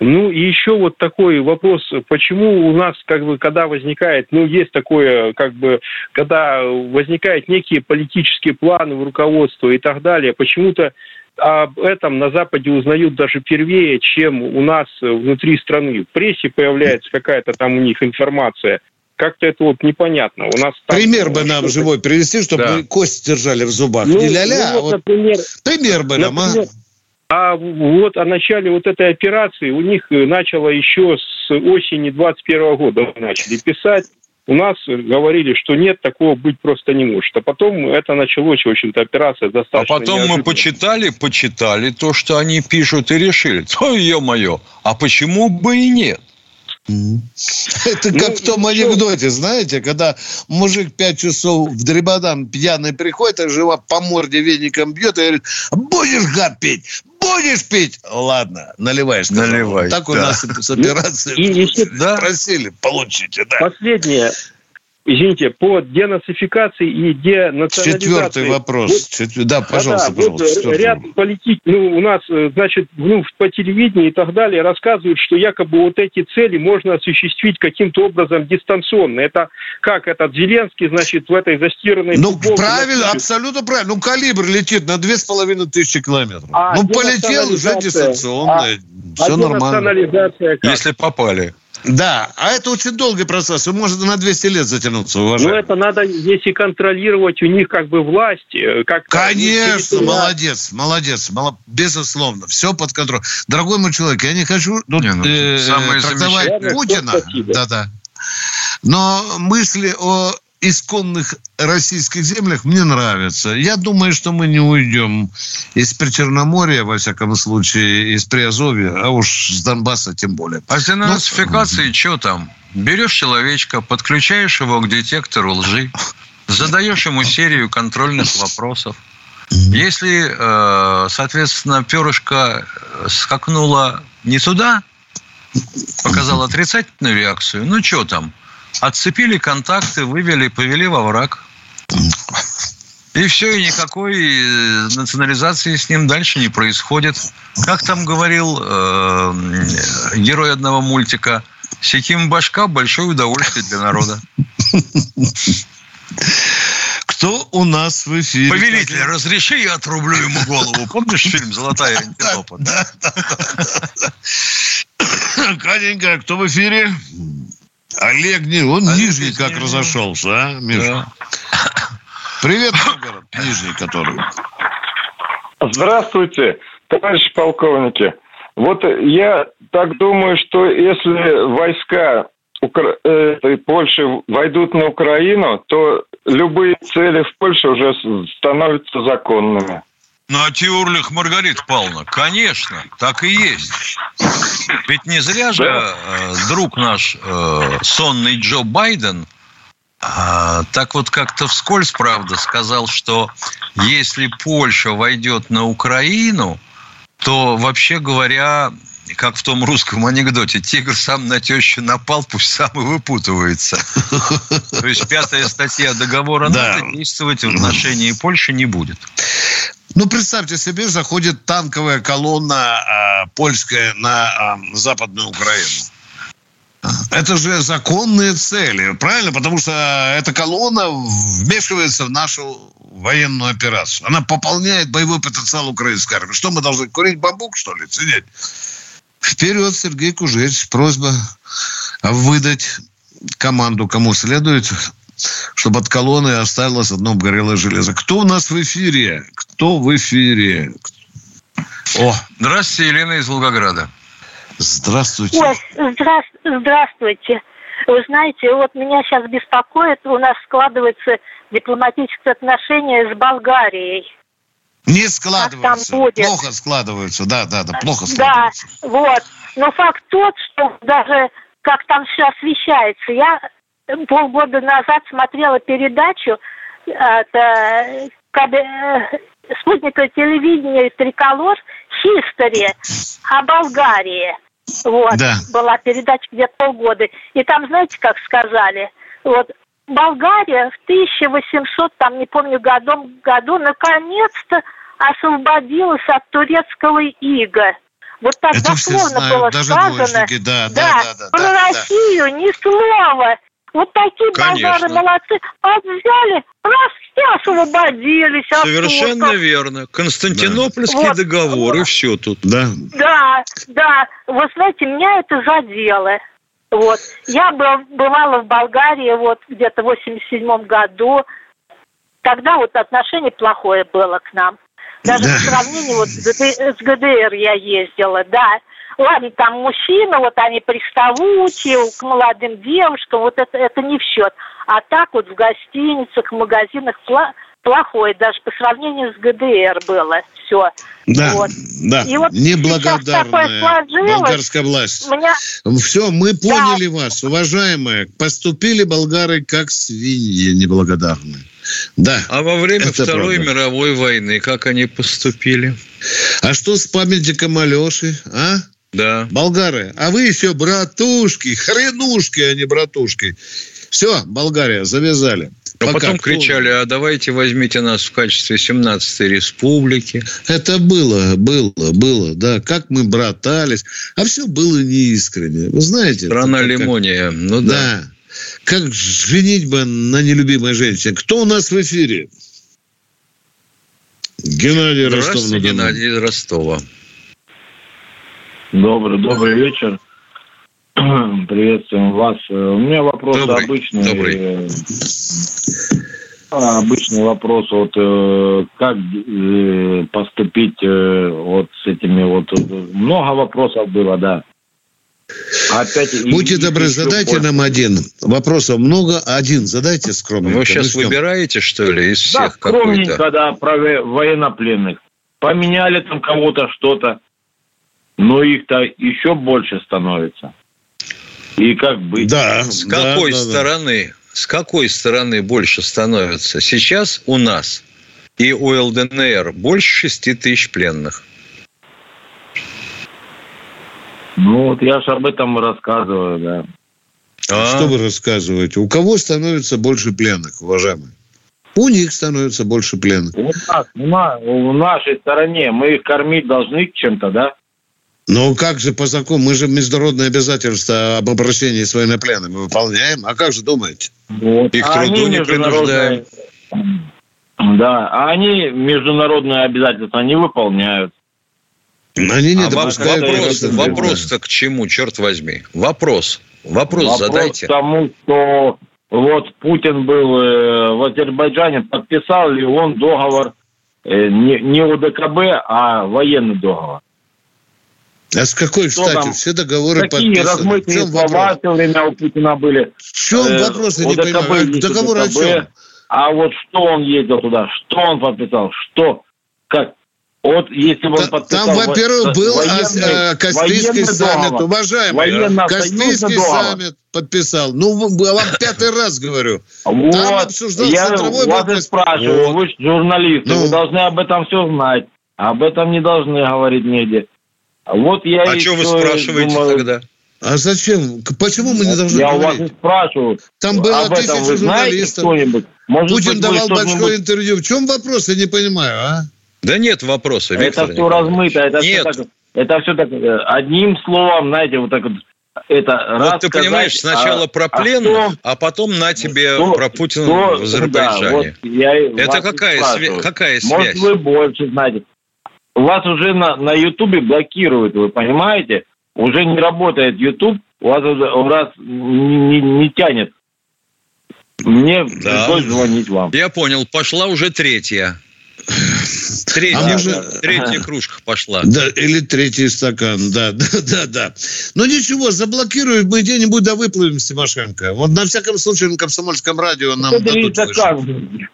Ну и еще вот такой вопрос, почему у нас, как бы, когда возникает, ну есть такое, как бы, когда возникают некие политические планы в руководстве и так далее, почему-то об этом на Западе узнают даже первее, чем у нас внутри страны. В прессе появляется какая-то там у них информация. Как-то это вот непонятно. У нас там, Пример бы нам живой привести, чтобы да. мы кость держали в зубах. Ну, Не ля-ля, ну, вот, а вот например, пример бы нам, а? А вот о начале вот этой операции у них э, начало еще с осени 21 года начали писать. У нас говорили, что нет, такого быть просто не может. А потом это началось, в общем-то, операция достаточно А потом мы почитали, почитали то, что они пишут, и решили, ой, ё-моё, а почему бы и нет? Это как ну, в том анекдоте, знаете, когда мужик пять часов в дребодан пьяный приходит, а жива по морде веником бьет и говорит, будешь гад пить, будешь пить? Ладно, наливаешь. Наливай. Так да. у нас с операцией и, и, да? просили, получите. Да. Последнее извините, по денацификации и денационализации. Четвертый вопрос. Вот, да, пожалуйста, да, пожалуйста. Вот ряд политик, ну, у нас, э, значит, ну, по телевидению и так далее рассказывают, что якобы вот эти цели можно осуществить каким-то образом дистанционно. Это как этот Зеленский, значит, в этой застиранной... Ну, правильно, значит, абсолютно правильно. Ну, калибр летит на две с половиной тысячи километров. А, ну, полетел уже дистанционно. А, Все а нормально. Если попали. Да, а это очень долгий процесс, он может на 200 лет затянуться, уважаемый. Ну, это надо, если контролировать у них как бы власть. Э, как Конечно, молодец, молодец, безусловно, все под контролем. Дорогой мой человек, я не хочу ну, не, ну, э, трактовать Путина. Да-да. Но мысли о исконных российских землях мне нравится. Я думаю, что мы не уйдем из Причерноморья, во всяком случае, из Приазовья, а уж с Донбасса тем более. А с денацификацией ну, что там? Берешь человечка, подключаешь его к детектору лжи, задаешь ему серию контрольных вопросов. Если, э, соответственно, перышко скакнуло не туда, показал отрицательную реакцию, ну что там – Отцепили контакты, вывели, повели во враг. И все, и никакой э, национализации с ним дальше не происходит. Как там говорил э, герой одного мультика, Секим башка – большое удовольствие для народа. Кто у нас в эфире? Повелитель, разреши, я отрублю ему голову. Помнишь фильм «Золотая антилопа»? Да, да, да. Катенька, кто в эфире? Олег, он Олег нижний как нижний. разошелся, а, Миша? Да. Привет, Новгород, нижний который. Здравствуйте, товарищи полковники. Вот я так думаю, что если войска Укра... этой Польши войдут на Украину, то любые цели в Польше уже становятся законными. Ну, а Тиурлих Маргарита Павловна, конечно, так и есть. Ведь не зря же э, друг наш э, сонный Джо Байден э, так вот как-то вскользь, правда, сказал, что если Польша войдет на Украину, то, вообще говоря, как в том русском анекдоте, тигр сам на тещу напал, пусть сам и выпутывается. То есть пятая статья договора НАТО действовать в отношении Польши не будет. Ну, представьте себе, заходит танковая колонна э, польская на э, Западную Украину. Это же законные цели, правильно? Потому что эта колонна вмешивается в нашу военную операцию. Она пополняет боевой потенциал украинской армии. Что мы должны курить бамбук, что ли, сидеть? Вперед, Сергей Кужевич. Просьба выдать команду, кому следует, чтобы от колонны осталось одно обгорелое железо. Кто у нас в эфире? Кто в эфире? О, здравствуйте, Елена из Волгограда. Здравствуйте. Ой, здра... здравствуйте. Вы знаете, вот меня сейчас беспокоит, у нас складываются дипломатические отношения с Болгарией. Не складываются. Плохо складываются, да, да, да, плохо складываются. Да, вот. Но факт тот, что даже как там все освещается, я полгода назад смотрела передачу это, спутниковое телевидение «Триколор» «Хистори» о Болгарии. Вот. Да. Была передача где-то полгода. И там, знаете, как сказали, вот Болгария в 1800, там, не помню, годом, году наконец-то освободилась от турецкого ига. Вот так Это дословно было Даже сказано. Да, да, да, да, про да, Россию да. ни слова. Вот такие Конечно. болгары молодцы. А взяли, раз, все освободились. Совершенно оттуда. верно. Константинопольский да. договор, вот. и все тут. Да. Да, да. Вы знаете, меня это задело. Вот. Я бывала в Болгарии вот где-то в 87 году. Тогда вот отношение плохое было к нам. Даже да. по сравнению вот с ГДР я ездила, да. Ладно, там мужчины, вот они приставучие, к молодым девушкам, вот это, это не в счет. А так вот в гостиницах, в магазинах плохое, даже по сравнению с ГДР было все. Да, вот. да, и вот неблагодарная болгарская власть. Меня... Все, мы поняли да. вас, уважаемые. Поступили болгары как свиньи неблагодарные. Да. А во время Второй правда. мировой войны как они поступили? А что с памятником Алеши, а? Да. Болгары, а вы еще братушки, хренушки, а не братушки. Все, Болгария, завязали. А Пока. потом кричали, а давайте возьмите нас в качестве 17-й республики. Это было, было, было, да. Как мы братались. А все было неискренне. Вы знаете? Страна лимония. Как... Ну да. да. Как женитьба на нелюбимой женщине. Кто у нас в эфире? Геннадий Ростов. Геннадий из Ростова. Добрый, добрый вечер. Приветствуем вас. У меня вопрос добрый, обычный. Добрый. А, обычный вопрос, вот э, как э, поступить э, вот с этими вот много вопросов было, да. Опять Будьте и, добры, задайте нам один. Вопросов много, один задайте скромно. Вы сейчас Начнем. выбираете, что ли, из да, всех какой-то? Да, про военнопленных. Поменяли там кого-то что-то но их-то еще больше становится. И как быть? Да. С да, какой да, стороны? Да. С какой стороны больше становится? Сейчас у нас и у ЛДНР больше 6 тысяч пленных. Ну вот я же об этом рассказываю, да. А? Что вы рассказываете? У кого становится больше пленных, уважаемые? У них становится больше пленных. У нас, у, нас, у нашей стороне мы их кормить должны чем-то, да? Ну, как же по закону? Мы же международные обязательства об обращении с военнопленными выполняем. А как же думаете? Вот. Их а труду не принуждаем. Да, а они международные обязательства не выполняют. Они не а допускают. Вопрос, вопрос-то к чему, черт возьми? Вопрос. Вопрос, вопрос задайте. к тому, что вот Путин был э, в Азербайджане, подписал ли он договор э, не, не ОДКБ, а военный договор. А с какой Что стати? Все договоры Какие подписаны. размытые слова все время у Путина были. В чем э, вопрос? Я не понимаю. Договор о чем? А вот что он ездил туда? Что он подписал? Что? Как? Вот если бы он подписал... Там, во-первых, был военный, Каспийский саммит, договор. уважаемый. Каспийский саммит подписал. Ну, вам пятый раз говорю. Вот, Там обсуждался я вас и спрашиваю, вот. вы журналисты, ну. вы должны об этом все знать. Об этом не должны говорить нигде. Вот я а что вы спрашиваете думаю... тогда? А зачем? Почему мы не должны Я говорить? у вас спрашиваю. Там было Об тысяча вы журналистов. Может Путин быть, давал большое интервью. В чем вопрос? Я не понимаю, а? Да нет вопроса, Виктор Это все размыто. Это нет. Все так, это все так, э, одним словом, знаете, вот так вот это Вот ты понимаешь, сначала а, про пленных, а, а потом на тебе что, про Путина что, в Азербайджане. Да, вот я это какая, свя- какая связь? Может, вы больше знаете. Вас уже на, на Ютубе блокируют, вы понимаете? Уже не работает Ютуб, у вас уже у вас не, не, не тянет. Мне Да. пришлось звонить вам. Я понял, пошла уже третья. Третья, А может- третья кружка пошла. Да, или третий стакан, да, да, да, да. Но ничего, заблокируют, мы где-нибудь да выплывем с Тимошенко. Вот на всяком случае на Комсомольском радио нам дадут стакан.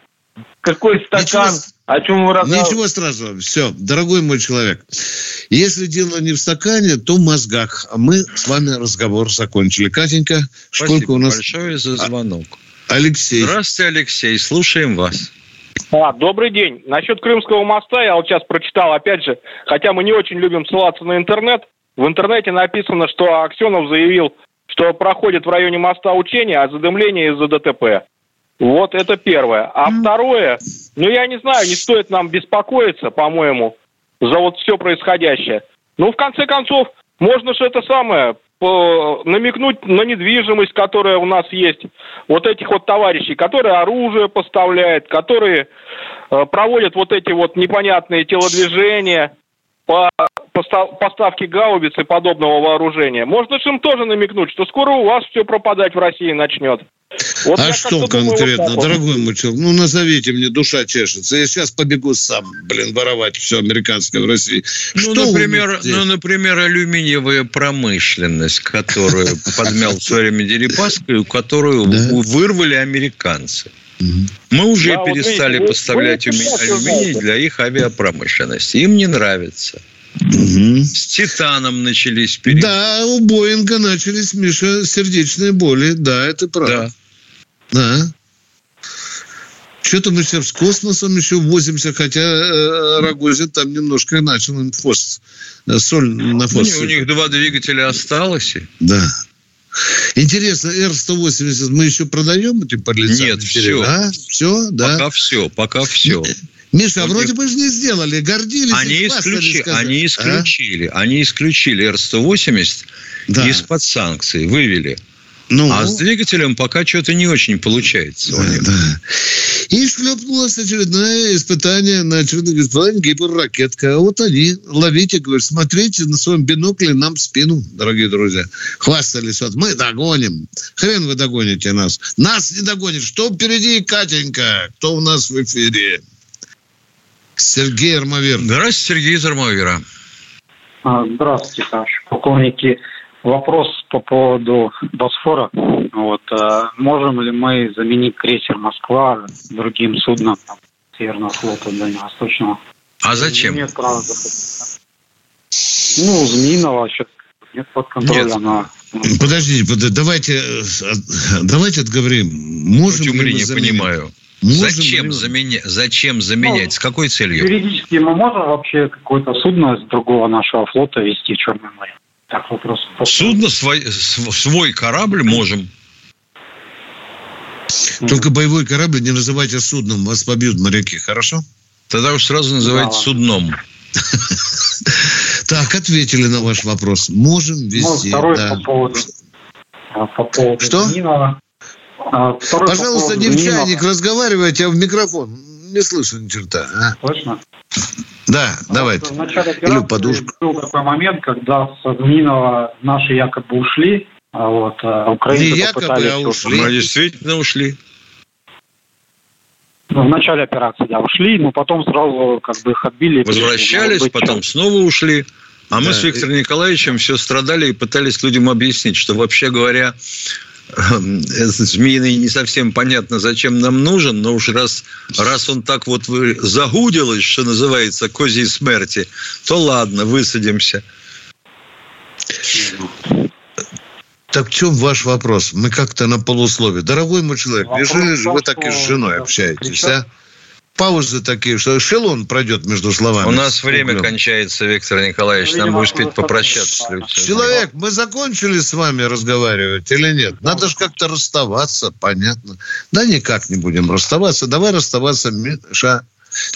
Какой стакан? Ничего- О чем вы рассказываете? Ничего страшного. Все, дорогой мой человек. Если дело не в стакане, то в мозгах. А мы с вами разговор закончили. Катенька, Спасибо сколько у нас... большое за звонок. Алексей. Здравствуйте, Алексей, слушаем вас. А, добрый день. Насчет Крымского моста я вот сейчас прочитал, опять же, хотя мы не очень любим ссылаться на интернет, в интернете написано, что Аксенов заявил, что проходит в районе моста учения о задымлении из-за ДТП. Вот это первое. А второе, ну я не знаю, не стоит нам беспокоиться, по-моему, за вот все происходящее. Ну, в конце концов, можно же это самое, намекнуть на недвижимость, которая у нас есть, вот этих вот товарищей, которые оружие поставляют, которые э, проводят вот эти вот непонятные телодвижения по поста- поставке гаубиц и подобного вооружения. Можно же им тоже намекнуть, что скоро у вас все пропадать в России начнет. Вот а что думаю, конкретно, так вот. дорогой мой человек? Ну, назовите мне, душа чешется. Я сейчас побегу сам, блин, воровать все американское в России. Ну, что например, ну, например, алюминиевая промышленность, которую подмял в свое время Дерипаска, и которую вырвали американцы. Мы уже перестали поставлять алюминий для их авиапромышленности. Им не нравится. С титаном начались переговоры. Да, у Боинга начались, Миша, сердечные боли. Да, это правда. Да. Что-то мы сейчас с космосом еще возимся, хотя э, Рогозин там немножко начал им фос, э, соль на фос. у них два двигателя осталось. Да. Интересно, Р-180 мы еще продаем эти подлеца? Нет, все. А? Все, да. Пока все, пока все. Миша, а вроде бы же не сделали, гордились. Они, исключи- сказали. они А? исключили, они исключили Р-180 из-под санкций, вывели. Ну? А с двигателем пока что-то не очень получается. у них. И шлепнулось очередное испытание на очередное испытание гиперракетка. А вот они, ловите, говорят, смотрите на своем бинокле нам в спину, дорогие друзья. Хвастались, вот мы догоним. Хрен вы догоните нас. Нас не догонит. Что впереди, Катенька? Кто у нас в эфире? Сергей Армавир. Здравствуйте, Сергей из Армавира. А, Здравствуйте, товарищи полковники. Вопрос по поводу Босфора. Вот, а, можем ли мы заменить крейсер «Москва» другим судном там, Северного флота Дальневосточного? А зачем? Нет права захватить. Ну, Змеиного еще нет под контролем. но- Подождите, подождите, давайте, э, давайте отговорим. Можем Хоть умри, ли мы не заменить? понимаю. Можем Зачем, ли заменя... Зачем заменять? С какой целью? Юридически мы можем вообще какое-то судно с другого нашего флота вести в Черное море? Так вопрос. Судно, свой, св- свой корабль можем. Только боевой корабль не называйте судном, вас побьют моряки, хорошо? Тогда уж сразу называйте Да. судном. Так, ответили на ваш вопрос. Можем Ну, вести. второй да. по поводу, а, по поводу Что? Змеиного. А, второй по Пожалуйста, поводу не в Змеиного. чайник разговаривайте, а в микрофон. Не слышу ни черта. а? Точно? Да, давайте. В начале Или подушку. был такой момент, когда с Змеиного наши якобы ушли, а вот а украинцы Не якобы, попытались а ушли. Мы действительно ушли. Ну, в начале операции, да, ушли, но потом сразу как бы их отбили. Возвращались, быть, потом снова ушли. А мы Да. с Виктором Николаевичем все страдали и пытались людям объяснить, что вообще говоря, этот змеиный не совсем понятно, зачем нам нужен, но уж раз, раз он так вот вы- загудилось, что называется, козьей смерти, то ладно, высадимся. Так в чем ваш вопрос? Мы как-то на полуслове. Дорогой мой человек, неужели вы так и с женой общаетесь, а? Паузы такие, что эшелон пройдет между словами. У нас время углем. кончается, Виктор Николаевич, нам бы успеть попрощаться с людьми. Человек, мы закончили с вами разговаривать или нет? Надо же как-то расставаться, понятно. Да никак не будем расставаться. Давай расставаться, Миша.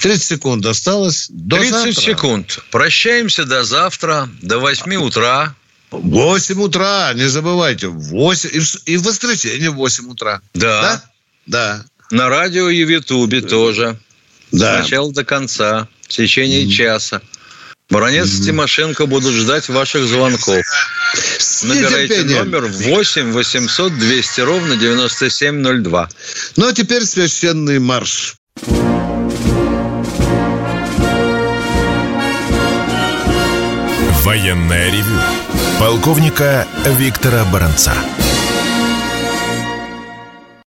30 секунд осталось. До 30 завтра. секунд. Прощаемся до завтра, до 8 утра. 8 утра, не забывайте. 8, и, в, и в воскресенье в 8 утра. Да. Да. да. На радио и в Ютубе тоже. Да. С начала до конца. В течение mm. часа. Баронец mm. и Тимошенко будут ждать ваших звонков. С Набирайте номер 8 800 200 ровно 9702. Ну, а теперь священный марш. Военное ревю полковника Виктора Баранца.